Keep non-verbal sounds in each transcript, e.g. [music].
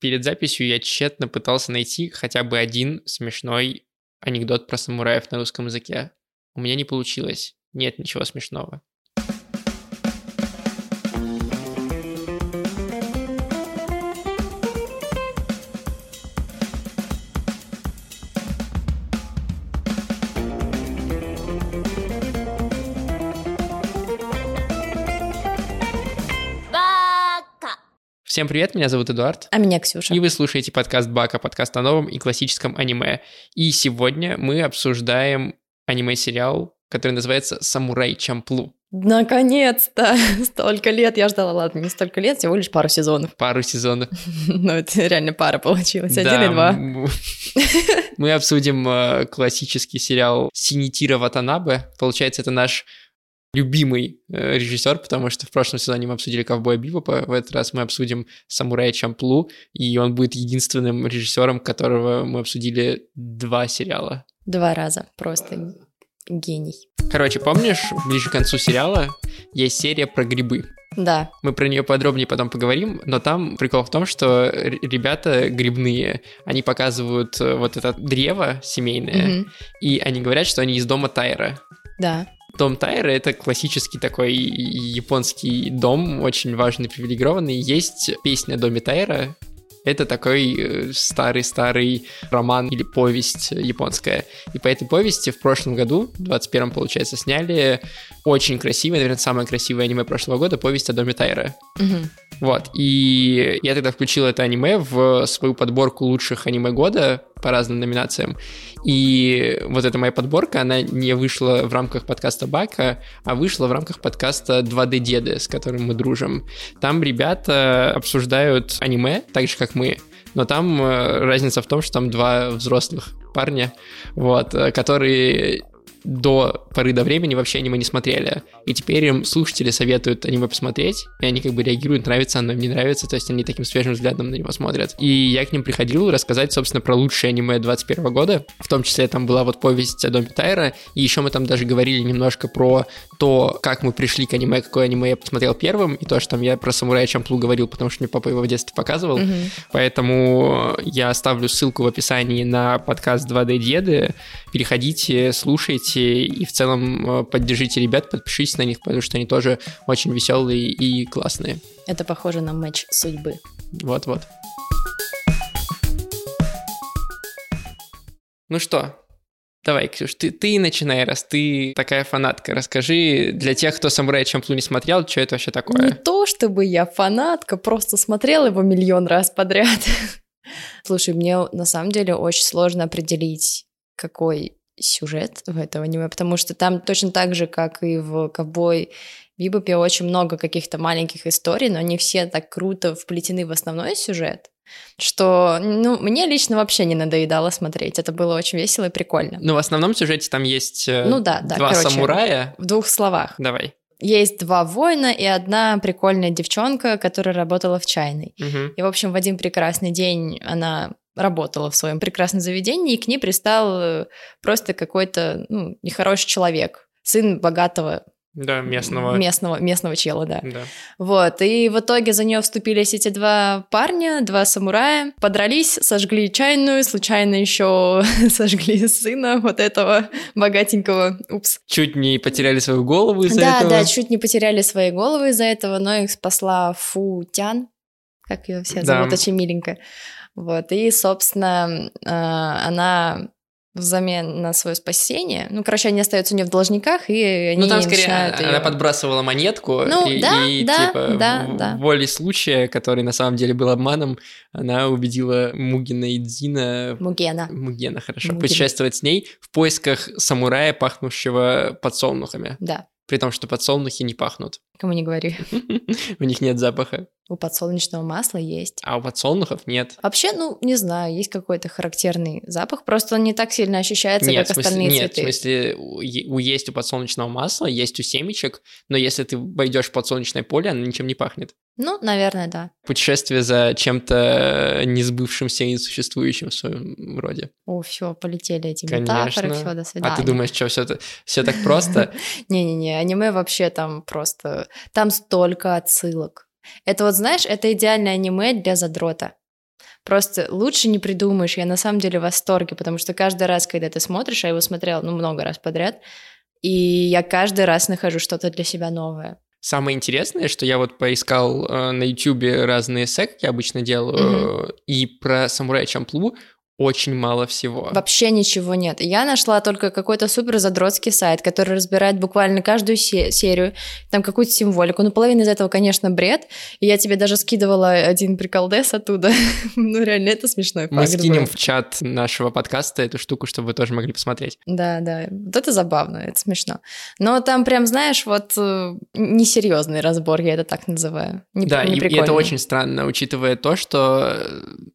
перед записью я тщетно пытался найти хотя бы один смешной анекдот про самураев на русском языке. У меня не получилось. Нет ничего смешного. Всем привет, меня зовут Эдуард. А меня Ксюша. И вы слушаете подкаст Бака, подкаст о новом и классическом аниме. И сегодня мы обсуждаем аниме-сериал, который называется «Самурай Чамплу». Наконец-то! [laughs] Столько лет я ждала. Ладно, не столько лет, всего лишь пару сезонов. Пару сезонов. [laughs] Ну, это реально пара получилась. Один и два. [laughs] Мы обсудим э, классический сериал Синитира Ватанабе. Получается, это наш любимый э, режиссер, потому что в прошлом сезоне мы обсудили «Ковбоя Бибопа», в этот раз мы обсудим «Самурая Чамплу», и он будет единственным режиссером, которого мы обсудили два сериала. Два раза, просто гений. Короче, помнишь, ближе к концу сериала есть серия про грибы? Да. Мы про нее подробнее потом поговорим, но там прикол в том, что ребята грибные, они показывают э, вот это древо семейное, угу. и они говорят, что они из дома Тайра. Да. Дом Тайра — это классический такой японский дом, очень важный, привилегированный. Есть песня о доме Тайра, это такой старый-старый э, роман или повесть японская. И по этой повести в прошлом году, в 21-м, получается, сняли очень красивое, наверное, самое красивое аниме прошлого года, повесть о доме Тайра. Угу. Вот, и я тогда включил это аниме в свою подборку лучших аниме года по разным номинациям. И вот эта моя подборка, она не вышла в рамках подкаста Бака, а вышла в рамках подкаста 2D Деды, с которым мы дружим. Там ребята обсуждают аниме, так же, как мы, но там э, разница в том, что там два взрослых парня, вот, э, которые до поры до времени вообще аниме не смотрели. И теперь им слушатели советуют аниме посмотреть, и они как бы реагируют, нравится оно, не нравится, то есть они таким свежим взглядом на него смотрят. И я к ним приходил рассказать, собственно, про лучшее аниме 21 года, в том числе там была вот повесть о Доме Тайра, и еще мы там даже говорили немножко про то, как мы пришли к аниме, какое аниме я посмотрел первым, и то, что там я про Самурая Чамплу говорил, потому что мне папа его в детстве показывал, mm-hmm. поэтому я оставлю ссылку в описании на подкаст 2D Деды, переходите, слушайте, и в целом э, поддержите ребят, подпишитесь на них, потому что они тоже очень веселые и классные. Это похоже на матч судьбы. Вот-вот. Ну что, Давай, Ксюш, ты, ты начинай, раз ты такая фанатка. Расскажи для тех, кто «Самурай Чамплу» не смотрел, что это вообще такое? Не то, чтобы я фанатка, просто смотрела его миллион раз подряд. [laughs] Слушай, мне на самом деле очень сложно определить, какой сюжет в этого аниме, потому что там точно так же, как и в «Ковбой Бибопе», очень много каких-то маленьких историй, но они все так круто вплетены в основной сюжет, что, ну, мне лично вообще не надоедало смотреть. Это было очень весело и прикольно. Ну, в основном сюжете там есть э, ну, да, да, два короче, самурая. В двух словах. Давай. Есть два воина и одна прикольная девчонка, которая работала в чайной. Угу. И, в общем, в один прекрасный день она работала в своем прекрасном заведении, и к ней пристал э, просто какой-то ну, нехороший человек, сын богатого да, местного. Местного, местного чела, да. да. Вот, и в итоге за нее вступились эти два парня, два самурая, подрались, сожгли чайную, случайно еще [laughs] сожгли сына вот этого богатенького, упс. Чуть не потеряли свою голову из-за да, этого. Да, да, чуть не потеряли свои головы из-за этого, но их спасла Фу Тян, как ее все зовут, да. очень миленькая. Вот, и, собственно, а, она взамен на свое спасение. Ну, короче, они остаются у нее в должниках, и они Ну, там скорее начинают она ее... подбрасывала монетку, Ну, и, да, и да, типа да, в, да. волей случая, который на самом деле был обманом, она убедила Мугина и Дзина... Мугена. Мугена, хорошо. Мугена. Путешествовать с ней в поисках самурая, пахнущего подсолнухами. Да, При том, что подсолнухи не пахнут. Кому не говори. [laughs] У них нет запаха. У подсолнечного масла есть. А у подсолнухов нет. Вообще, ну, не знаю, есть какой-то характерный запах, просто он не так сильно ощущается, Нет, как в смысле, остальные нет, в цветы. смысле, у, у- есть у подсолнечного масла, есть у семечек, но если ты войдешь в подсолнечное поле, оно ничем не пахнет. Ну, наверное, да. Путешествие за чем-то несбывшимся и несуществующим в своем роде. О, все, полетели эти метафоры, Конечно. все, до свидания. А ты думаешь, что все, все так просто? [laughs] Не-не-не, аниме вообще там просто... Там столько отсылок. Это вот, знаешь, это идеальное аниме для задрота. Просто лучше не придумаешь. Я на самом деле в восторге, потому что каждый раз, когда ты смотришь, а я его смотрела, ну, много раз подряд, и я каждый раз нахожу что-то для себя новое. Самое интересное, что я вот поискал э, на YouTube разные как я обычно делаю, mm-hmm. и про самурая Чамплу очень мало всего. Вообще ничего нет. Я нашла только какой-то супер задротский сайт, который разбирает буквально каждую се- серию, там какую-то символику. Ну, половина из этого, конечно, бред. И я тебе даже скидывала один приколдес оттуда. [laughs] ну, реально, это смешно. Мы скинем в чат нашего подкаста эту штуку, чтобы вы тоже могли посмотреть. Да, да. Вот это забавно, это смешно. Но там прям, знаешь, вот э, несерьезный разбор, я это так называю. Не, да, не и, и это очень странно, учитывая то, что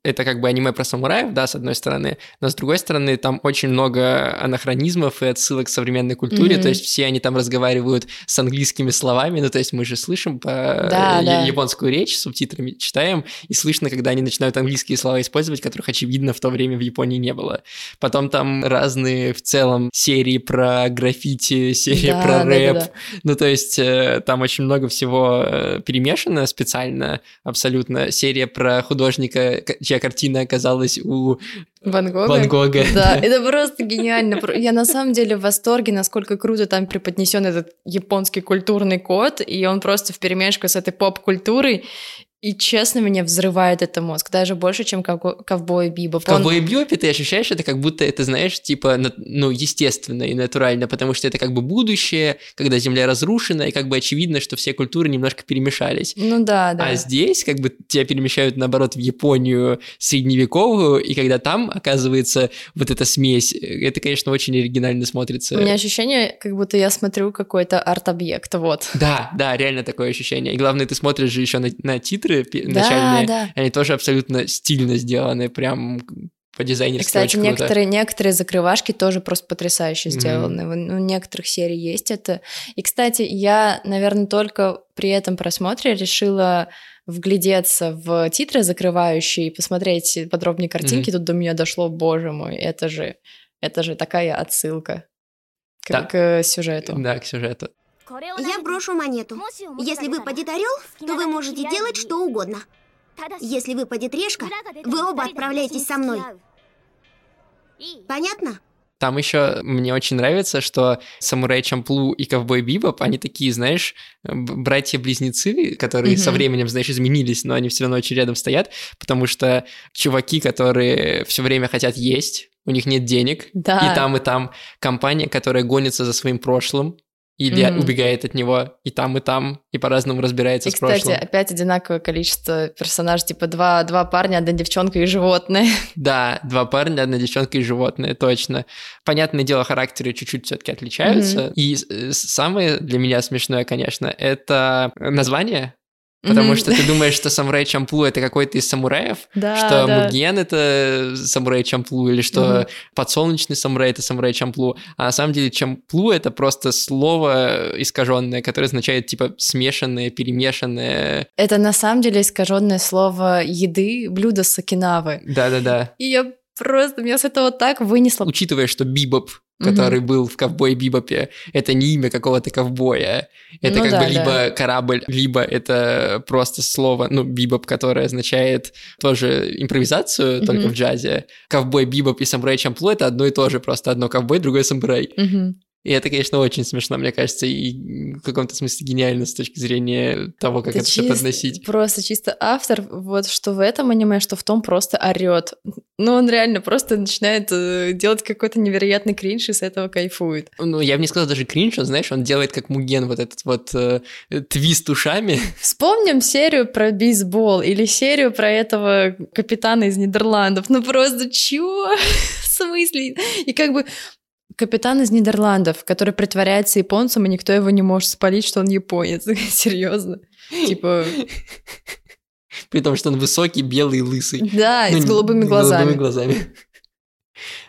это как бы аниме про самураев, да, с одной одной стороны, но с другой стороны, там очень много анахронизмов и отсылок к современной культуре, mm-hmm. то есть все они там разговаривают с английскими словами, ну то есть мы же слышим по да, я- да. японскую речь, субтитрами читаем, и слышно, когда они начинают английские слова использовать, которых, очевидно, в то время в Японии не было. Потом там разные в целом серии про граффити, серии да, про рэп, да, да. ну то есть э, там очень много всего э, перемешано специально, абсолютно. Серия про художника, чья картина оказалась у Ван Гога? Ван Гога. Да, это просто гениально. Я на самом деле в восторге, насколько круто там преподнесен этот японский культурный код, и он просто в перемешку с этой поп-культурой, и честно, меня взрывает это мозг, даже больше, чем ковбой Биба. В ковбой Бибопе ты ощущаешь это, как будто это, знаешь, типа, ну, естественно и натурально, потому что это как бы будущее, когда Земля разрушена, и как бы очевидно, что все культуры немножко перемешались. Ну да, да. А здесь как бы тебя перемещают, наоборот, в Японию средневековую, и когда там оказывается вот эта смесь, это, конечно, очень оригинально смотрится. У меня ощущение, как будто я смотрю какой-то арт-объект, вот. Да, да, реально такое ощущение. И главное, ты смотришь же еще на, на титры, да, начальные, да. они тоже абсолютно стильно сделаны, прям по дизайнерски Кстати, некоторые, некоторые закрывашки тоже просто потрясающе сделаны. Mm-hmm. У некоторых серий есть это. И, кстати, я, наверное, только при этом просмотре решила вглядеться в титры закрывающие и посмотреть подробнее картинки. Mm-hmm. Тут до меня дошло, боже мой, это же, это же такая отсылка к, да. к сюжету. Да, к сюжету. Я брошу монету. Если выпадет орел, то вы можете делать что угодно. Если выпадет решка, вы оба отправляетесь со мной. Понятно? Там еще мне очень нравится, что Самурай Чамплу и Ковбой Бибоп, они такие, знаешь, братья-близнецы, которые mm-hmm. со временем, знаешь, изменились, но они все равно очень рядом стоят, потому что чуваки, которые все время хотят есть, у них нет денег, да. и там, и там компания, которая гонится за своим прошлым, или mm-hmm. убегает от него и там, и там, и по-разному разбирается и, с прошлым. кстати, опять одинаковое количество персонажей, типа два, два парня, одна девчонка и животное. [laughs] Да, два парня, одна девчонка и животное, точно. Понятное дело, характеры чуть-чуть все таки отличаются. Mm-hmm. И э, самое для меня смешное, конечно, это название Потому mm-hmm. что ты думаешь, что самурай Чамплу это какой-то из самураев, да, что да. Муген это самурай Чамплу, или что mm-hmm. подсолнечный самурай это самурай Чамплу. А на самом деле Чамплу это просто слово искаженное, которое означает типа смешанное, перемешанное. Это на самом деле искаженное слово еды, блюдо с Окинавы. Да-да-да. И я просто меня с этого так вынесло. Учитывая, что бибоп который угу. был в ковбой Бибопе, это не имя какого-то ковбоя. Это ну, как да, бы либо да. корабль, либо это просто слово, ну, бибоп, которое означает тоже импровизацию, угу. только в джазе. Ковбой Бибоп и самурай Чамплу — это одно и то же, просто одно ковбой, другой самурай. Угу. И это, конечно, очень смешно, мне кажется, и в каком-то смысле гениально с точки зрения того, как это, это чисто, все подносить. Просто чисто автор, вот что в этом аниме, что в том просто орет. Ну, он реально просто начинает э, делать какой-то невероятный кринж и с этого кайфует. Ну, я бы не сказал даже кринж, он, знаешь, он делает как Муген вот этот вот э, твист ушами. Вспомним серию про бейсбол или серию про этого капитана из Нидерландов. Ну, просто чё? [laughs] В смысле? И как бы Капитан из Нидерландов, который притворяется японцем, и никто его не может спалить, что он японец. [laughs] Серьезно. Типа... При том, что он высокий, белый, лысый. Да, ну, и с голубыми глазами. голубыми глазами.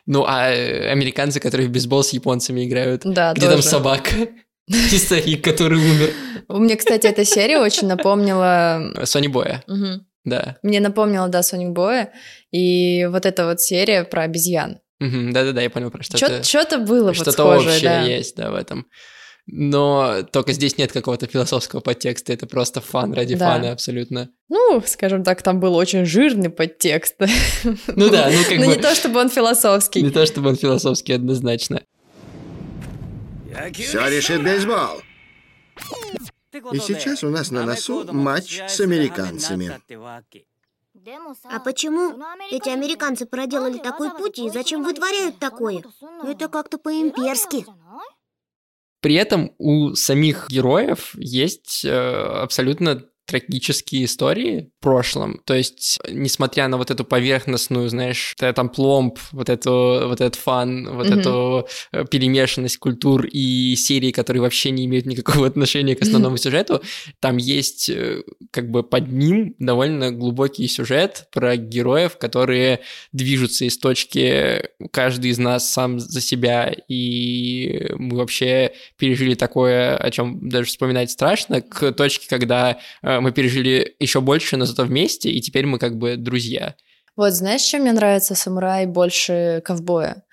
Ну, а э, американцы, которые в бейсбол с японцами играют. Да, Где тоже. там собака? [laughs] И старик, который умер. Мне, кстати, эта серия очень напомнила... Сони Боя. Угу. Да. Мне напомнила, да, Соник Боя. И вот эта вот серия про обезьян. Да-да-да, я понял про что-то. Что-то было Что-то вот схожее, общее да. есть, да, в этом. но только здесь нет какого-то философского подтекста, это просто фан ради да. фана абсолютно. Ну, скажем так, там был очень жирный подтекст. Ну да, ну как бы... Но не то, чтобы он философский. Не то, чтобы он философский, однозначно. Все решит бейсбол. И сейчас у нас на носу матч с американцами. А почему эти американцы проделали такой путь и зачем вытворяют такое? Это как-то по-имперски. При этом у самих героев есть э, абсолютно трагические истории в прошлом. То есть, несмотря на вот эту поверхностную, знаешь, там пломб, вот эту, вот этот фан, вот mm-hmm. эту э, перемешанность культур и серии, которые вообще не имеют никакого [laughs] отношения к основному mm-hmm. сюжету, там есть э, как бы под ним довольно глубокий сюжет про героев, которые движутся из точки каждый из нас сам за себя, и мы вообще пережили такое, о чем даже вспоминать страшно, к точке, когда э, мы пережили еще больше, но зато вместе, и теперь мы как бы друзья. Вот знаешь, чем мне нравится самурай больше ковбоя?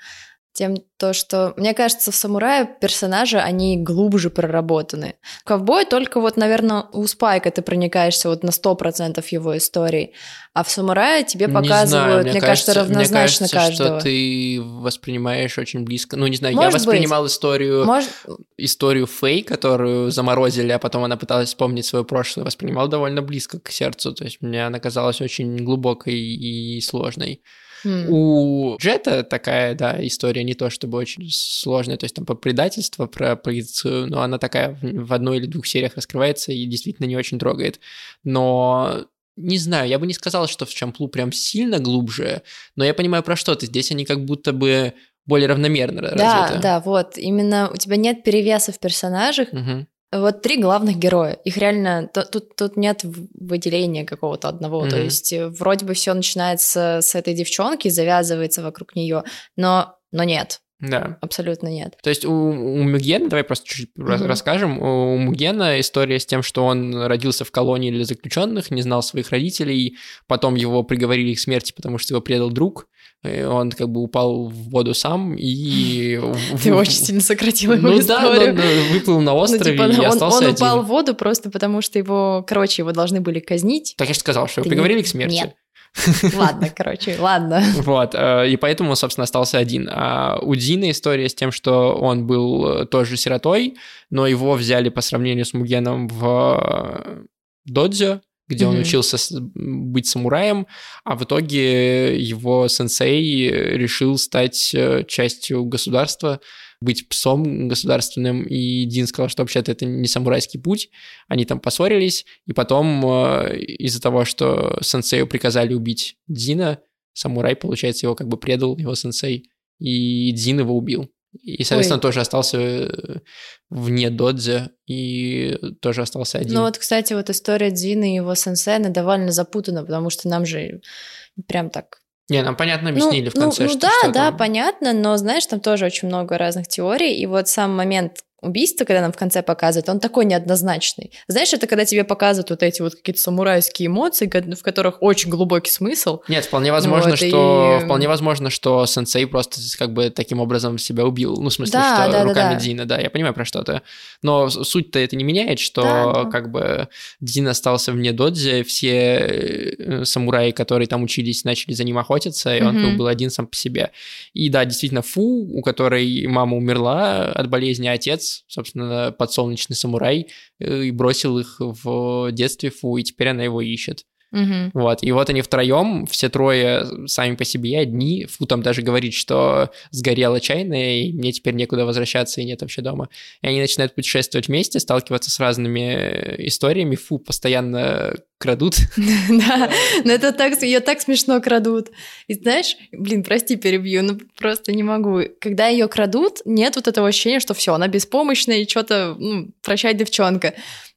Тем то, что, мне кажется, в «Самурае» персонажи, они глубже проработаны. В «Ковбой» только вот, наверное, у Спайка ты проникаешься вот на 100% его истории, а в «Самурае» тебе показывают, знаю, мне, мне кажется, равнозначно мне кажется, каждого. что ты воспринимаешь очень близко. Ну, не знаю, Может я воспринимал быть. историю, Может... историю Фэй, которую заморозили, а потом она пыталась вспомнить свое прошлое, воспринимал довольно близко к сердцу, то есть мне она казалась очень глубокой и сложной. Mm. У Джета такая, да, история не то чтобы очень сложная, то есть там по предательство, про полицию, но она такая в одной или двух сериях раскрывается и действительно не очень трогает. Но не знаю, я бы не сказал, что в Чамплу прям сильно глубже, но я понимаю про что ты. Здесь они как будто бы более равномерно да, развиты. Да, вот. Именно у тебя нет перевеса в персонажах, угу. Вот три главных героя. Их реально тут, тут нет выделения какого-то одного. Mm-hmm. То есть э, вроде бы все начинается с этой девчонки, завязывается вокруг нее, но, но нет. Да. Абсолютно нет. То есть у, у Мугена, давай просто чуть-чуть mm-hmm. расскажем, у Мугена история с тем, что он родился в колонии для заключенных, не знал своих родителей, потом его приговорили к смерти, потому что его предал друг, он как бы упал в воду сам и... [laughs] Ты очень сильно сократил его ну, историю. да, он выплыл на острове ну, типа, и он, остался он один. упал в воду просто потому, что его, короче, его должны были казнить. Так я же сказал, что его приговорили не... к смерти. Нет. [laughs] Ладно, короче, ладно. Вот, э, и поэтому, собственно, остался один. А у Дина история с тем, что он был э, тоже сиротой, но его взяли по сравнению с Мугеном в э, додзё, где mm-hmm. он учился быть самураем, а в итоге его сенсей решил стать э, частью государства, быть псом государственным, и Дин сказал, что вообще-то это не самурайский путь. Они там поссорились, и потом э, из-за того, что сенсею приказали убить Дина, самурай, получается, его как бы предал, его сенсей, и Дин его убил. И, соответственно, Ой. тоже остался э, вне додзе и тоже остался один. Ну вот, кстати, вот история Дзины и его сенсея, она довольно запутана, потому что нам же прям так не, нам понятно объяснили ну, в конце, ну, что Ну да, что да, там... понятно, но знаешь, там тоже очень много разных теорий, и вот сам момент убийство, когда нам в конце показывают, он такой неоднозначный. Знаешь, это когда тебе показывают вот эти вот какие-то самурайские эмоции, в которых очень глубокий смысл. Нет, вполне возможно, вот, что и... вполне возможно, что сенсей просто как бы таким образом себя убил. Ну, в смысле, да, что да, руками да, да. Дина, да, я понимаю про что-то. Но суть-то это не меняет, что да, да. как бы Дин остался вне додзи, все э, самураи, которые там учились, начали за ним охотиться, и он mm-hmm. был один сам по себе. И да, действительно, Фу, у которой мама умерла от болезни, а отец собственно, подсолнечный самурай, э, и бросил их в детстве Фу, и теперь она его ищет. Угу. Вот, и вот они втроем, все трое сами по себе одни. Фу там даже говорит, что сгорела чайная, и мне теперь некуда возвращаться, и нет вообще дома. И они начинают путешествовать вместе, сталкиваться с разными историями. Фу постоянно крадут. [laughs] Да, но это так, ее так смешно крадут. И знаешь, блин, прости, перебью, но просто не могу. Когда ее крадут, нет вот этого ощущения, что все, она беспомощная и что-то, ну, прощай, девчонка.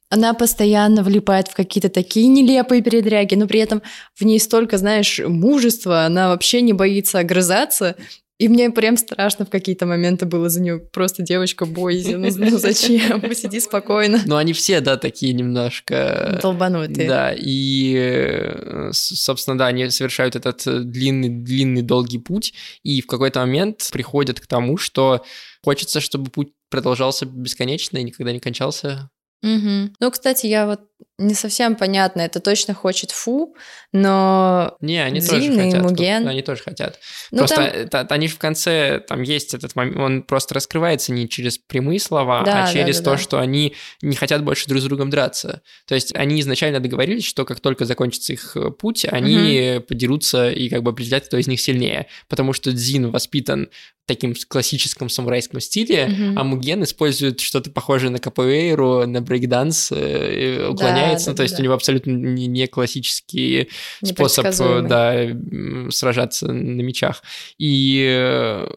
Она постоянно влипает в какие-то такие нелепые передряги, но при этом в ней столько, знаешь, мужества, она вообще не боится огрызаться. И мне прям страшно в какие-то моменты было за нее. Просто девочка, бойся, ну, ну [laughs] зачем? Посиди спокойно. Ну, они все, да, такие немножко... Долбанутые. Да, и, э, собственно, да, они совершают этот длинный-длинный долгий путь, и в какой-то момент приходят к тому, что хочется, чтобы путь продолжался бесконечно и никогда не кончался. Угу. Ну, кстати, я вот не совсем понятно, это точно хочет Фу, но не, они Зин тоже хотят. Муген. Они тоже хотят. Ну, просто там... они же в конце, там есть этот момент, он просто раскрывается не через прямые слова, Да, а да, через да, то, да. что они не хотят больше друг с другом драться. То есть они изначально договорились, что как только закончится их э, путь, они подерутся и как бы определят, кто из них сильнее. Потому что Зин воспитан таким классическом самурайском стиле, Мгм. а Муген использует что-то похожее на капоэйру, на брейкданс, э, уклоняется. да, ну, то есть да. у него абсолютно не, не классический способ, э, да, сражаться на мечах. И э,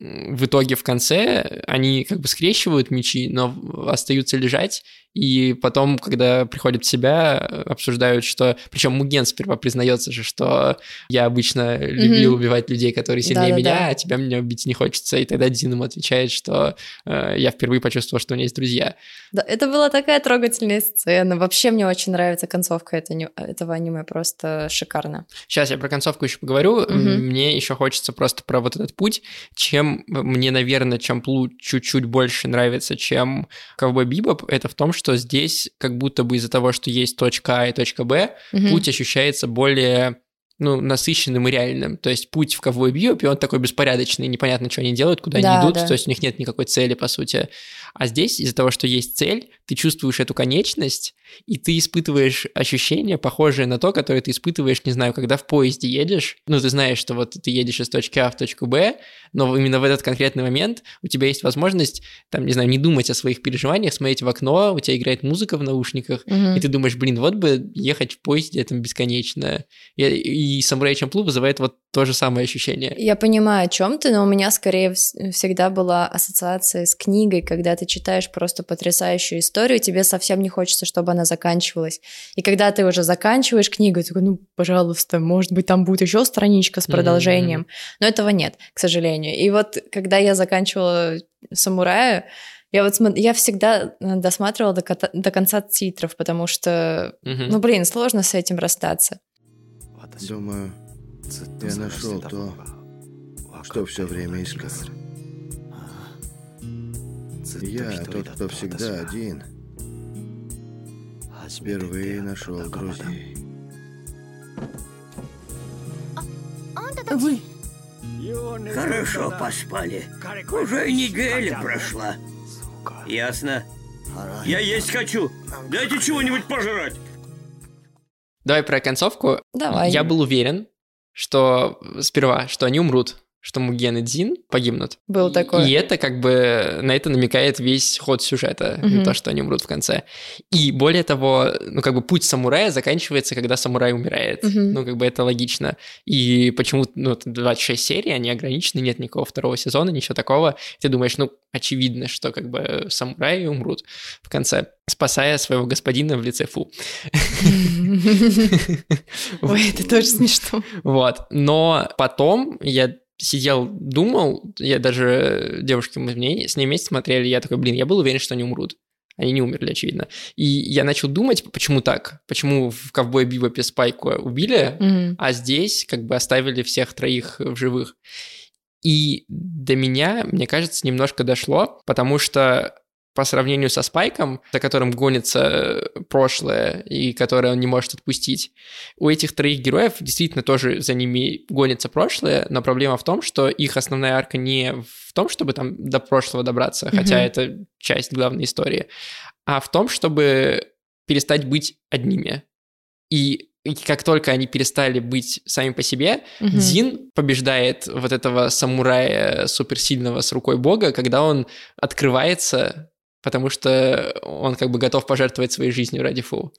в итоге в конце они как бы скрещивают мечи, но остаются лежать, и потом, когда приходят в себя, обсуждают, что... Причем Муген сперва признается же, что я обычно любил убивать людей, которые сильнее Да-да-да. меня, а тебя меня убить не хочется. И тогда Дин ему отвечает, что э, я впервые почувствовал, что у меня есть друзья. Да, это была такая трогательная сцена. Вообще мне очень нравится концовка это этого аниме, просто шикарно. Сейчас я про концовку еще поговорю. Мгм. Мне еще хочется просто про вот этот путь. Чем мне, наверное, Чамплу чуть-чуть больше нравится, чем Ковбой Бибоп, это в том, что здесь как будто бы из-за того, что есть точка А и точка Б, Мгм. путь ощущается более ну, насыщенным и реальным. То есть путь в Ковбой Бибопе, он такой беспорядочный, непонятно, что они делают, куда Да, они идут, да. то есть у них нет никакой цели, по сути. А здесь из-за того, что есть цель, ты чувствуешь эту конечность, и ты испытываешь ощущение, похожее на то, которое ты испытываешь, не знаю, когда в поезде едешь. Ну, ты знаешь, что вот ты едешь из точки А в точку Б, но именно в этот конкретный момент у тебя есть возможность, там, не знаю, не думать о своих переживаниях, смотреть в окно, у тебя играет музыка в наушниках, Мгм. и ты думаешь, блин, вот бы ехать в поезде там бесконечно. И, и Самурай Чамплу вызывает вот то же самое ощущение. Я понимаю, о чем ты, но у меня скорее вс- всегда была ассоциация с книгой, когда ты читаешь просто потрясающую историю, тебе совсем не хочется, чтобы она заканчивалась. И когда ты уже заканчиваешь книгу, ты такой, ну, пожалуйста, может быть, там будет еще страничка с продолжением. Но этого нет, к сожалению. И вот когда я заканчивала «Самурая», я вот смо- я всегда э, досматривала до, кота- до конца титров, потому что, Мгм. ну, блин, сложно с этим расстаться. Думаю, я нашел то, что все время искал. Я тот, кто всегда один, впервые нашел друзей. Вы хорошо поспали. Уже неделя прошла. Ясно. Я есть хочу. Дайте чего-нибудь пожрать. Давай про концовку. Давай. Я был уверен, что сперва, что они умрут, что Муген и Дзин погибнут. Был такой. И это как бы на это намекает весь ход сюжета, Мгм. то, что они умрут в конце. И более того, ну как бы путь самурая заканчивается, когда самурай умирает. Мгм. Ну как бы это логично. И почему, ну, это 26 серий, они ограничены, нет никакого второго сезона, ничего такого. Ты думаешь, ну, очевидно, что как бы самураи умрут в конце, спасая своего господина в лице Фу. [laughs] Ой, это тоже смешно. Вот. Но потом я сидел, думал, я даже девушки мы с ней вместе смотрели, я такой, блин, я был уверен, что они умрут. Они не умерли, очевидно. И я начал думать, почему так? Почему в «Ковбой Бибопе» Спайку убили, Мгм. а здесь как бы оставили всех троих в живых. И до меня, мне кажется, немножко дошло, потому что по сравнению со Спайком, за которым гонится э, прошлое и которое он не может отпустить, у этих троих героев действительно тоже за ними гонится прошлое, но проблема в том, что их основная арка не в том, чтобы там до прошлого добраться, хотя Мгм. это часть главной истории, а в том, чтобы перестать быть одними. И и как только они перестали быть сами по себе, Мгм. Зин побеждает вот этого самурая суперсильного с рукой бога, когда он открывается, потому что он как бы готов пожертвовать своей жизнью ради Фу.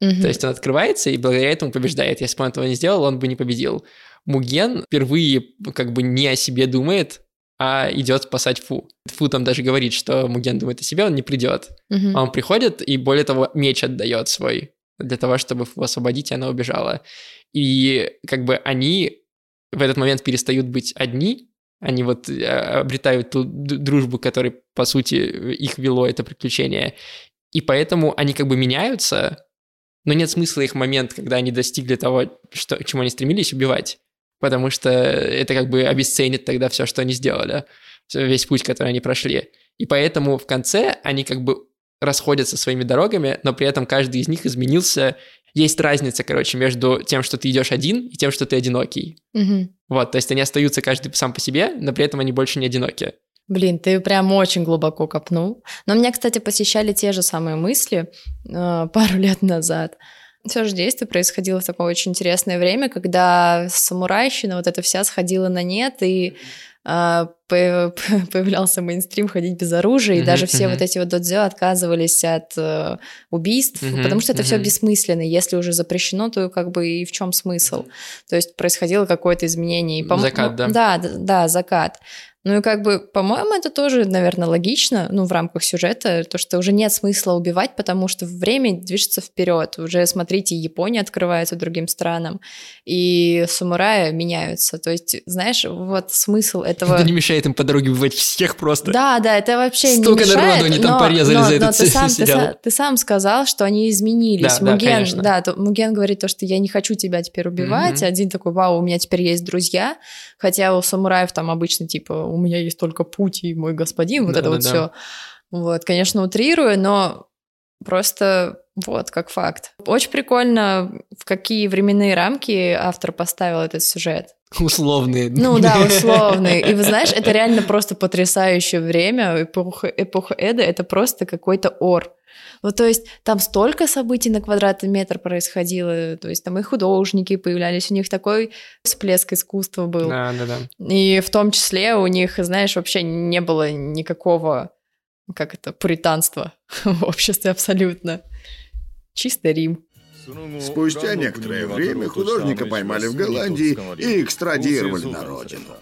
Мгм. То есть он открывается и благодаря этому побеждает. Если бы он этого не сделал, он бы не победил. Муген впервые как бы не о себе думает, а идет спасать Фу. Фу там даже говорит, что Муген думает о себе, он не придет. Мгм. А он приходит и, более того, меч отдает свой для того, чтобы Фу освободить, и она убежала. И как бы они в этот момент перестают быть одни, они вот э, обретают ту дружбу, которая, по сути, их вело это приключение. И поэтому они как бы меняются, но нет смысла их момент, когда они достигли того, что, к чему они стремились, убивать. Потому что это как бы обесценит тогда все, что они сделали, весь путь, который они прошли. И поэтому в конце они как бы расходятся своими дорогами, но при этом каждый из них изменился. Есть разница, короче, между тем, что ты идешь один, и тем, что ты одинокий. Мгм. Вот, то есть они остаются каждый сам по себе, но при этом они больше не одиноки. Блин, ты прям очень глубоко копнул. Но меня, кстати, посещали те же самые мысли э, [laughs] пару лет назад. Все же действие происходило в такое очень интересное время, когда самурайщина вот эта вся сходила на нет, и [laughs] появлялся мейнстрим ходить без оружия, и даже все вот эти вот додзё отказывались от э, убийств, потому что это все бессмысленно. Если уже запрещено, то как бы и в чем смысл? То есть происходило какое-то изменение. И, Закат, ну, да? Да, да, закат. Ну и как бы, по-моему, это тоже, наверное, логично, ну, в рамках сюжета, то, что уже нет смысла убивать, потому что время движется вперед. Уже, смотрите, Япония открывается другим странам, и самураи меняются. То есть, знаешь, вот смысл этого... Это не мешает им по дороге убивать всех просто. Да, да, это вообще Столько не мешает, народу они там но- порезали но- за но этот ты сам, ты, сериал. са- ты сам сказал, что они изменились. Да, да, Муген, конечно. да, то- Муген говорит то, что я не хочу тебя теперь убивать. Мгм. Один такой, вау, у меня теперь есть друзья. Хотя у самураев там обычно типа, у меня есть только путь и мой господин, вот это вот Да-да-да. все. Вот, конечно, утрирую, но просто вот как факт. Очень прикольно, в какие временные рамки автор поставил этот сюжет. [laughs] Условные. Ну да, [laughs] условный. И вы знаешь, это реально просто потрясающее время. Эпоха, эпоха Эда — это просто какой-то ор. Ну, то есть там столько событий на квадратный метр происходило, то есть там и художники появлялись, у них такой всплеск искусства был. Да, да, да. И в том числе у них, знаешь, вообще не было никакого, как это, пуританства [laughs] в обществе абсолютно. Чисто Рим. Спустя некоторое время художника поймали в Голландии и экстрадировали на родину.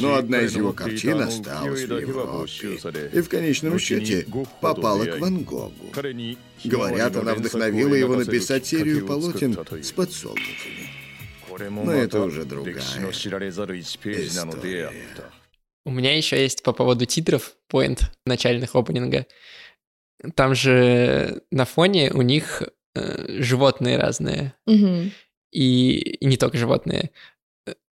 Но одна из его картин осталась в Европе и в конечном счете попала к Ван Гогу. Говорят, она вдохновила его написать серию полотен с подсолнухами. Но это уже другая история. У меня еще есть по поводу титров поинт начальных опенинга. Там же на фоне у них э, животные разные. Мгм. И, и не только животные.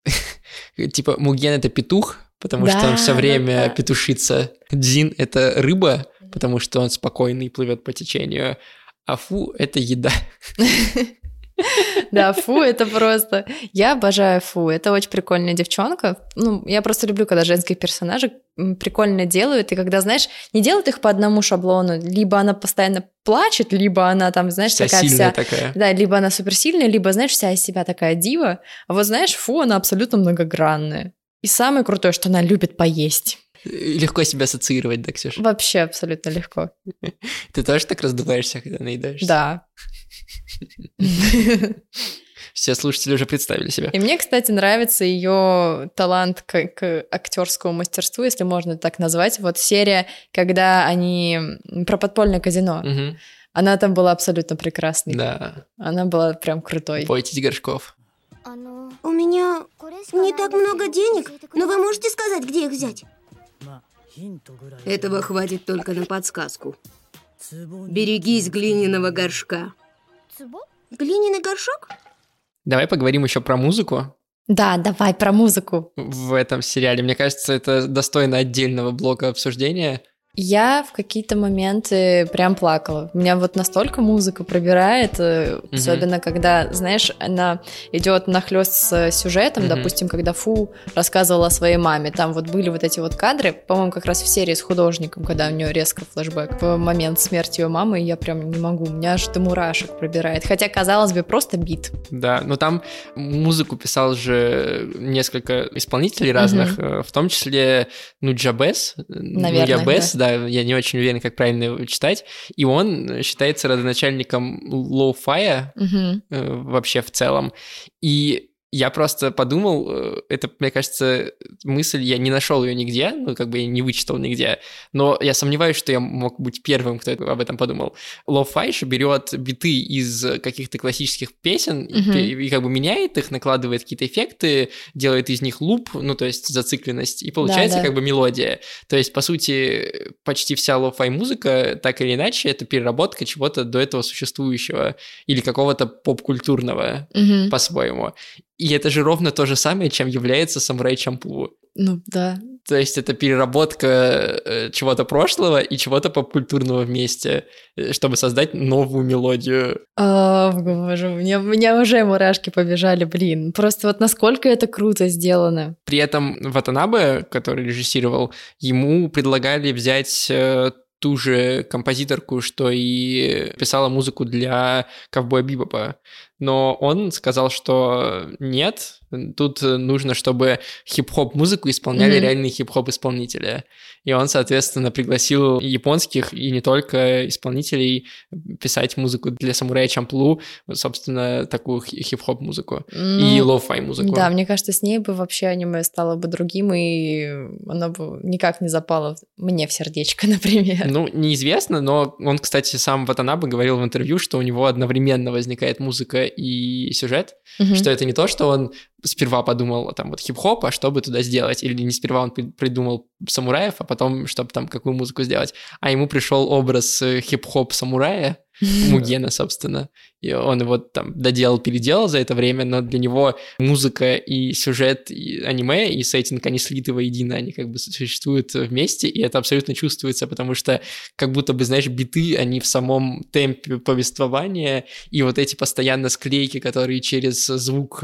[laughs] Типа Муген это петух, потому что он Да, все да, время да. петушится. Дзин это рыба, потому что он спокойный и плывет по течению. А Фу это еда. [laughs] [laughs] Да, фу, это просто... Я обожаю фу, это очень прикольная девчонка. Ну, я просто люблю, когда женские персонажи прикольно делают, и когда, знаешь, не делают их по одному шаблону, либо она постоянно плачет, либо она там, знаешь, Вся такая сильная вся... такая. Да, либо она суперсильная, либо, знаешь, вся из себя такая дива. А вот, знаешь, фу, она абсолютно многогранная. И самое крутое, что она любит поесть. Легко себя ассоциировать, да, Ксюша? Вообще абсолютно легко. [laughs] Ты тоже так раздуваешься, когда наедаешься? Да. Все слушатели уже представили себя. И мне, кстати, нравится ее талант к, к актерскому мастерству, если можно так назвать. Вот серия, когда они про подпольное казино. Мгм. Она там была абсолютно прекрасной. Да, Она была прям крутой. бойтесь горшков. У меня не так много денег, но вы можете сказать, где их взять? Этого хватит только на подсказку. Берегись глиняного горшка. Глиняный горшок? Давай поговорим еще про музыку Да, давай про музыку. в этом сериале. Мне кажется, это достойно отдельного блока обсуждения. Я в какие-то моменты прям плакала. Меня вот настолько музыка пробирает, э, Мгм. особенно когда, знаешь, она идет нахлест с сюжетом, Мгм. допустим, когда Фу рассказывала о своей маме. Там вот были вот эти вот кадры, по-моему, как раз в серии с художником, когда у нее резко флешбэк в момент смерти ее мамы, я прям не могу, у меня аж до мурашек пробирает. Хотя, казалось бы, просто бит. Да, но там музыку писал же несколько исполнителей разных, э, в том числе Nujabes, Наверное, Нуябес, да. Я не очень уверен, как правильно его читать, и он считается родоначальником lo-fi я э, вообще в целом. И я просто подумал, э, это, мне кажется, мысль, я не нашел ее нигде, ну, как бы я не вычитал нигде, но я сомневаюсь, что я мог быть первым, кто об этом подумал. Ло-фай же берет биты из каких-то классических песен и Мгм. пе- и, как бы меняет их, накладывает какие-то эффекты, делает из них луп, ну, то есть зацикленность, и получается да. как бы мелодия. То есть, по сути, почти вся ло-фай музыка, так или иначе, это переработка чего-то до этого существующего или какого-то поп-культурного Мгм. по-своему. И это же ровно то же самое, чем является самурай Чамплу. Ну, да. То есть это переработка э, чего-то прошлого и чего-то поп-культурного вместе, э, чтобы создать новую мелодию. О, боже, у меня, у меня уже мурашки побежали, блин. Просто вот насколько это круто сделано. При этом Ватанабе, который режиссировал, ему предлагали взять э, ту же композиторку, что и писала музыку для Ковбоя Бибопа. Но он сказал, что нет, тут нужно, чтобы хип-хоп музыку исполняли mm-hmm. реальные хип-хоп исполнители. И он, соответственно, пригласил японских и не только исполнителей писать музыку для самурая Чамплу, собственно, такую хип-хоп музыку ну, и lo-fi музыку. Да, мне кажется, без неё бы вообще аниме стало бы другим, и оно бы никак не запало мне в сердечко, [laughs] например. Ну, неизвестно, но он, кстати, сам Ватанабе говорил в интервью, что у него одновременно возникает музыка и сюжет, угу. что это не то, что он сперва подумал там вот хип-хоп, а что бы туда сделать, или не сперва он придумал самураев, а потом, чтобы там какую музыку сделать, а ему пришел образ э, хип-хоп самурая, [laughs] Мугена, собственно. И он его там доделал, переделал за это время, но для него музыка и сюжет и аниме и сеттинг, они слиты воедино, они как бы существуют вместе, и это абсолютно чувствуется, потому что как будто бы, знаешь, биты, они в самом темпе повествования, и вот эти постоянно склейки, которые через звук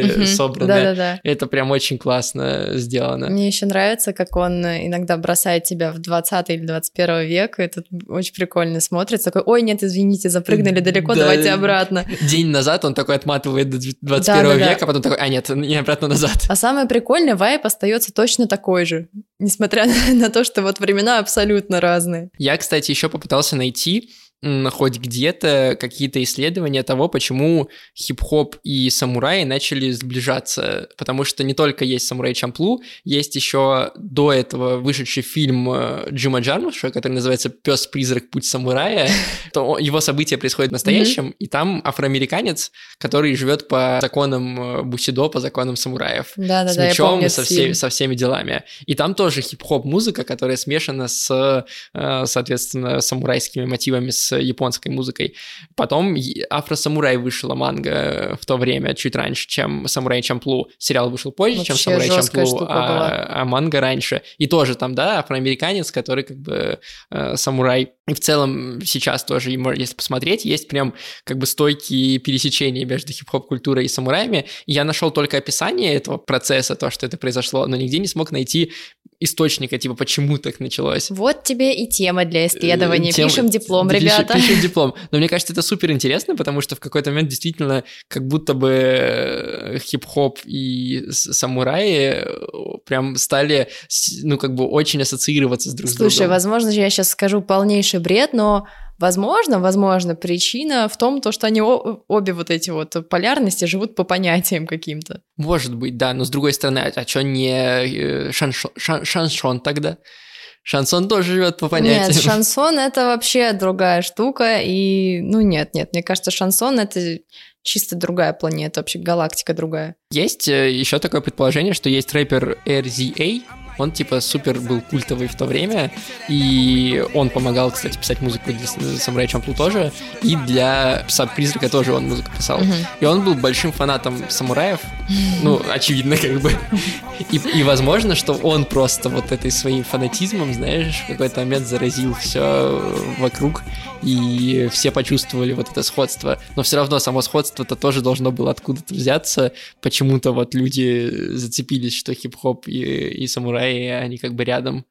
э, пластинки собраны, Да-да-да. это прям очень классно сделано. Мне еще нравится, как он иногда бросает тебя в 20 или 21 век, это очень прикольно смотрится, такой, ой, нет, извините, запрыгнули далеко, да, давайте обратно. День назад он такой отматывает до 21 да, века, да. потом такой, а нет, не обратно назад. А самое прикольное, вайп остается точно такой же, несмотря [laughs] на то, что вот времена абсолютно разные. Я, кстати, еще попытался найти хоть где-то какие-то исследования того, почему хип-хоп и самураи начали сближаться. Потому что не только есть самурай Чамплу, есть еще до этого вышедший фильм э, Джима Джармуша, который называется «Пес-призрак. Путь самурая». [laughs] То его события происходят в настоящем, и там афроамериканец, который живет по законам э, Бусидо, по законам самураев. Да, да, с мечом, со, все, со всеми делами. И там тоже хип-хоп музыка, которая смешана с, э, соответственно, самурайскими мотивами, с японской музыкой. Потом Афро-самурай вышла манга в то время, чуть раньше, чем Самурай Чамплу. Сериал вышел позже, Вообще чем Самурай Чамплу, а, а манга раньше. И тоже там, да, афроамериканец, который как бы э, самурай. И в целом сейчас тоже, если посмотреть, есть прям как бы стойкие пересечения между хип-хоп культурой и самураями. И я нашел только описание этого процесса, то, что это произошло, но нигде не смог найти источника, типа, почему так началось. Вот тебе и тема для исследования. Э, тема... Пишем диплом, ребята. Пишем диплом. Но мне кажется, это супер интересно, потому что в какой-то момент действительно как будто бы э, хип-хоп и самураи э, прям стали, ну, как бы очень ассоциироваться с друг с другом. Слушай, возможно, я сейчас скажу полнейший бред, но Возможно, возможно, причина в том, то, что они обе вот эти вот полярности живут по понятиям каким-то. Может быть, да, но с другой стороны, а, а что не э, шаншон, шан, шаншон тогда? Шансон тоже живет по понятиям. Нет, [laughs] шансон это вообще другая штука, и, ну нет, нет, мне кажется, шансон это чисто другая планета, вообще галактика другая. Есть э, еще такое предположение, что есть рэпер RZA, он типа супер был культовый в то время, и он помогал, кстати, писать музыку для Самурай Чамплу тоже, и для Пса Призрака тоже он музыку писал. Uh-huh. И он был большим фанатом самураев, ну, [laughs] очевидно, как бы. И, и возможно, что он просто вот этой своим фанатизмом, знаешь, в какой-то момент заразил все вокруг, и все почувствовали вот это сходство. Но все равно само сходство-то тоже должно было откуда-то взяться. Почему-то вот люди зацепились, что хип-хоп и, и самураи, они как бы рядом.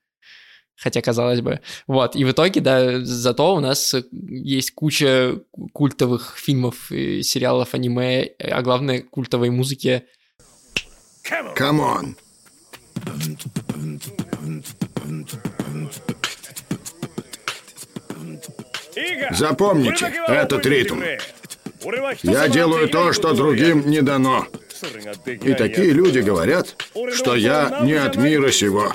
Хотя, казалось бы. Вот, и в итоге, да, зато у нас есть куча культовых фильмов, и сериалов, аниме, а главное, культовой музыки. Come on! Запомните этот ритм. Я делаю то, что другим не дано. И такие люди говорят, что я не от мира сего.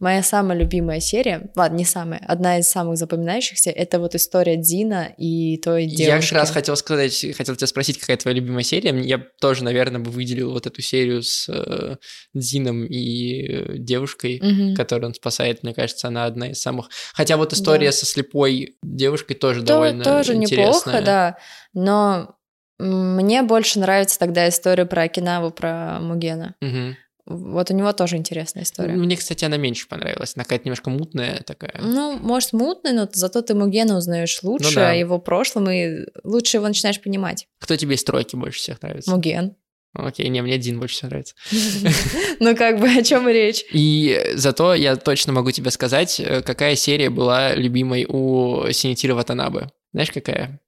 Моя самая любимая серия, ладно, не самая, одна из самых запоминающихся, это вот история Дзина и той девушки. Я как раз хотел сказать, хотел тебя спросить, какая твоя любимая серия. Я тоже, наверное, бы выделил вот эту серию с э, Дином и э, девушкой, угу. которую он спасает. Мне кажется, она одна из самых... Хотя вот история да. со слепой девушкой тоже То, довольно тоже интересная. неплохо, да. Но мне больше нравится тогда история про Окинаву, про Мугена. Угу Вот у него тоже интересная история. Мне, кстати, она меньше понравилась. Она какая-то немножко мутная такая. Ну, может, мутная, но зато ты Мугена узнаешь лучше Ну да. о его прошлом, и лучше его начинаешь понимать. Кто тебе из тройки больше всех нравится? Муген. Окей, не, мне один больше всего нравится. [laughs] Ну, как бы, о чем речь? И зато я точно могу тебе сказать, э, какая серия была любимой у Синитира Ватанабе. Знаешь, какая?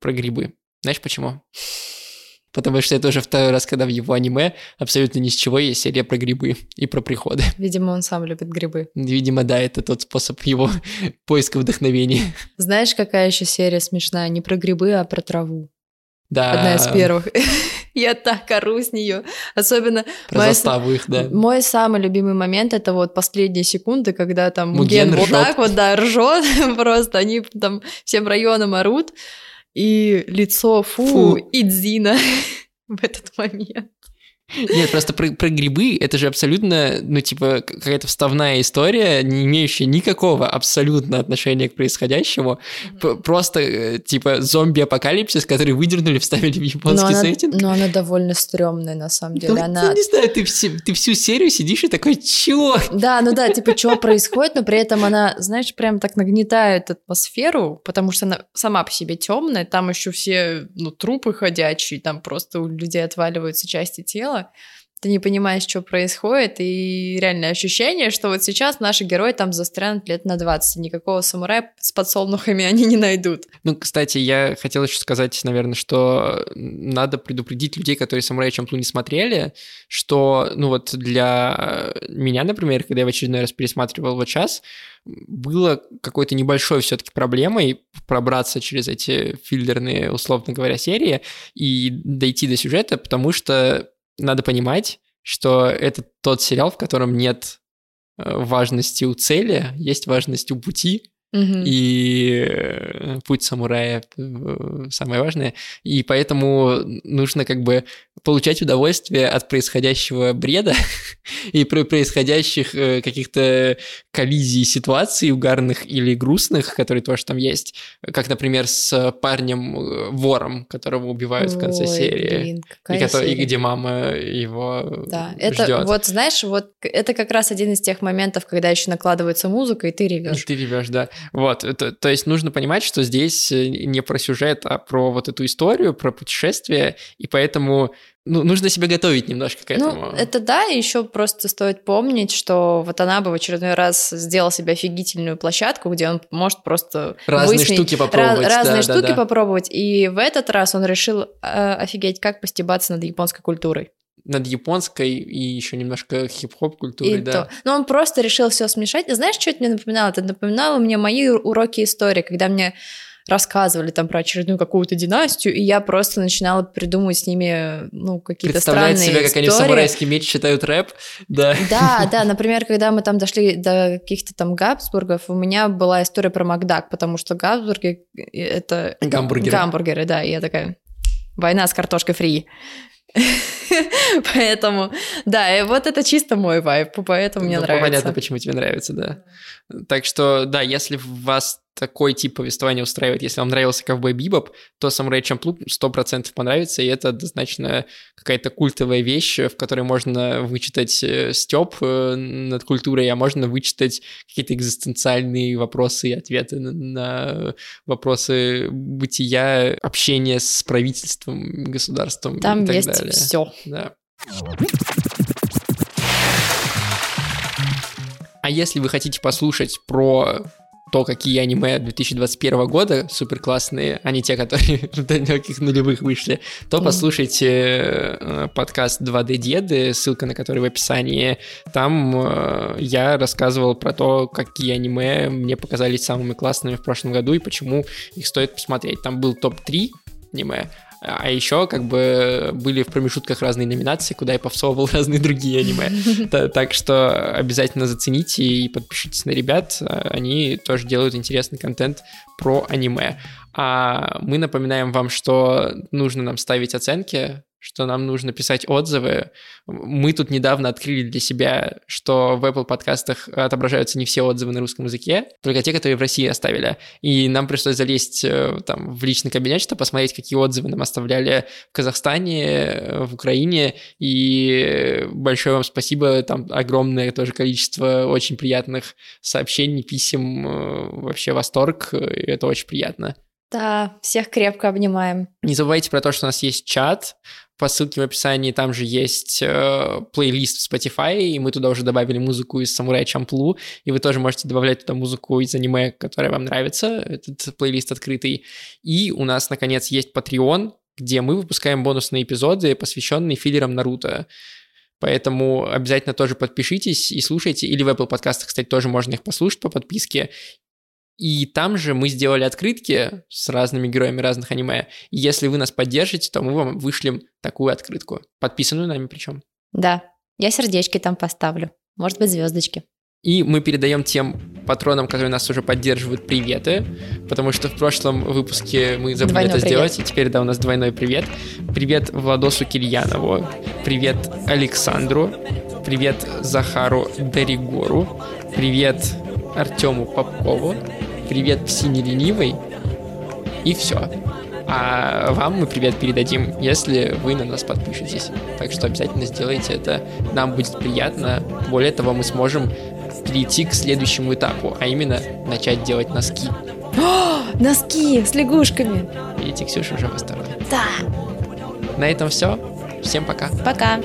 Про грибы. Знаешь почему? Потому что это уже второй раз, когда в его аниме абсолютно ни с чего есть серия про грибы и про приходы. Видимо, он сам любит грибы. Видимо, да, это тот способ его [laughs] поиска вдохновения. Знаешь, какая еще серия смешная? Не про грибы, а про траву. Да. Одна из первых. [laughs] Я так ору с нее. Особенно Про моя- заставу их, да. Мой самый любимый момент это вот последние секунды, когда там Муген Муген вот так вот, да, ржет, [laughs] просто они там всем районом орут, и лицо фу, Фу. Идзина [laughs] в этот момент. Нет, просто про, про грибы это же абсолютно, ну, типа, какая-то вставная история, не имеющая никакого абсолютно отношения к происходящему. П- Просто, э, типа, зомби-апокалипсис, который выдернули, вставили в японский но, она, сеттинг. но она довольно стрёмная, на самом деле. Ну, она... ты не знаю, ты, все- ты всю серию сидишь и такой, чё? Да, ну да, типа, что происходит, но при этом она, знаешь, прям так нагнетает атмосферу, потому что она сама по себе темная, там еще все, ну, трупы ходячие, там просто у людей отваливаются части тела. Ты не понимаешь, что происходит, и реальное ощущение, что вот сейчас наши герои там застрянут лет на 20, никакого самурая с подсолнухами они не найдут. Ну, кстати, я хотел еще сказать, наверное, что надо предупредить людей, которые «Самурай Чамплу» не смотрели, что, ну вот для меня, например, когда я в очередной раз пересматривал вот час, было какой-то небольшой все-таки проблемой пробраться через эти филлерные, условно говоря, серии и дойти до сюжета, потому что надо понимать, что это тот сериал, в котором нет э, важности у цели, есть важность у пути, Мгм. и э, путь самурая э, самое важное. И поэтому нужно как бы получать удовольствие от происходящего бреда [laughs] и про- происходящих э, каких-то коллизий ситуаций угарных или грустных, которые тоже там есть. Как, например, с парнем-вором, которого убивают в конце Ой, серии. блин, И, который- и серия? где мама его Да, это вот, знаешь, вот это как раз один из тех моментов, когда еще накладывается музыка, и ты ревешь. Ты ревешь, да. Вот, это- то есть нужно понимать, что здесь э, не про сюжет, а про вот эту историю, про путешествие, и поэтому ну, нужно себя готовить немножко к этому. Ну, это да, и еще просто стоит помнить, что вот она бы в очередной раз сделал себе офигительную площадку, где он может просто Разные выяснить штуки попробовать. да, разные да, штуки да. попробовать. И в этот раз он решил э, офигеть, как постебаться над японской культурой. Над японской и еще немножко хип-хоп культурой, И да. то. Но он просто решил все смешать. Знаешь, что это мне напоминало? Это напоминало мне мои уроки истории, когда мне рассказывали там про очередную какую-то династию, и я просто начинала придумывать с ними, ну, какие-то странные себя, как они в истории. самурайский меч читают рэп, да. Да, да, например, когда мы там дошли до каких-то там Габсбургов, у меня была история про Макдак, потому что Габсбурги — это... Гамбургеры. Гамбургеры, да, и я такая... Война с картошкой фри. [laughs] Поэтому, да, и вот это чисто мой вайб, поэтому мне Ну, нравится. Понятно, почему тебе нравится, да. Так что, да, если вас такой тип повествования устраивает, если вам нравился Ковбой Бибоп, то Самурай Чамплу 100% понравится, и это однозначно какая-то культовая вещь, в которой можно вычитать э, стёб э, над культурой, а можно вычитать какие-то экзистенциальные вопросы и ответы на, на вопросы бытия, общения с правительством, государством Там и так есть далее. все. Да. А если вы хотите послушать про то, какие аниме 2021 года супер классные, а не те, которые [laughs] в далеких нулевых вышли, то Мгм. послушайте э, подкаст 2D Деды, ссылка на который в описании. Там э, я рассказывал про то, какие аниме мне показались самыми классными в прошлом году и почему их стоит посмотреть. Там был топ-3 аниме, а еще как бы были в промежутках разные номинации, куда я повсовывал [laughs] разные другие аниме. Та- Так что обязательно зацените и подпишитесь на ребят. Они тоже делают интересный контент про аниме. А мы напоминаем вам, что нужно нам ставить оценки что нам нужно писать отзывы. Мы тут недавно открыли для себя, что в Apple подкастах отображаются не все отзывы на русском языке, только те, которые в России оставили. И нам пришлось залезть э, там в личный кабинет, чтобы посмотреть, какие отзывы нам оставляли в Казахстане, э, в Украине. И большое вам спасибо, там огромное тоже количество очень приятных сообщений, писем, э, вообще восторг, это очень приятно. Да, всех крепко обнимаем. Не забывайте про то, что у нас есть чат, по ссылке в описании там же есть э, плейлист в Spotify, и мы туда уже добавили музыку из Самурая Чамплу, и вы тоже можете добавлять туда музыку из аниме, которая вам нравится, этот плейлист открытый. И у нас, наконец, есть Patreon, где мы выпускаем бонусные эпизоды, посвященные филлерам Наруто. Поэтому обязательно тоже подпишитесь и слушайте. Или в Apple подкастах, кстати, тоже можно их послушать по подписке. И там же мы сделали открытки с разными героями разных аниме. И если вы нас поддержите, то мы вам вышлем такую открытку. Подписанную нами причем. Да, я сердечки там поставлю. Может быть, звездочки. И мы передаем тем патронам, которые нас уже поддерживают, приветы, потому что в прошлом выпуске мы забыли двойной это привет. сделать, и теперь, да, у нас двойной привет. Привет Владосу Кирьянову, привет Александру, привет Захару Даригору, привет Артему Попкову, привет Псине Ленивой, и все. А вам мы привет передадим, если вы на нас подпишетесь. Так что обязательно сделайте это. Нам будет приятно. Более того, мы сможем перейти к следующему этапу, а именно начать делать носки. О, [gasps] носки с лягушками. Видите, Ксюша уже в восторге. Да. На этом все. Всем пока. Пока.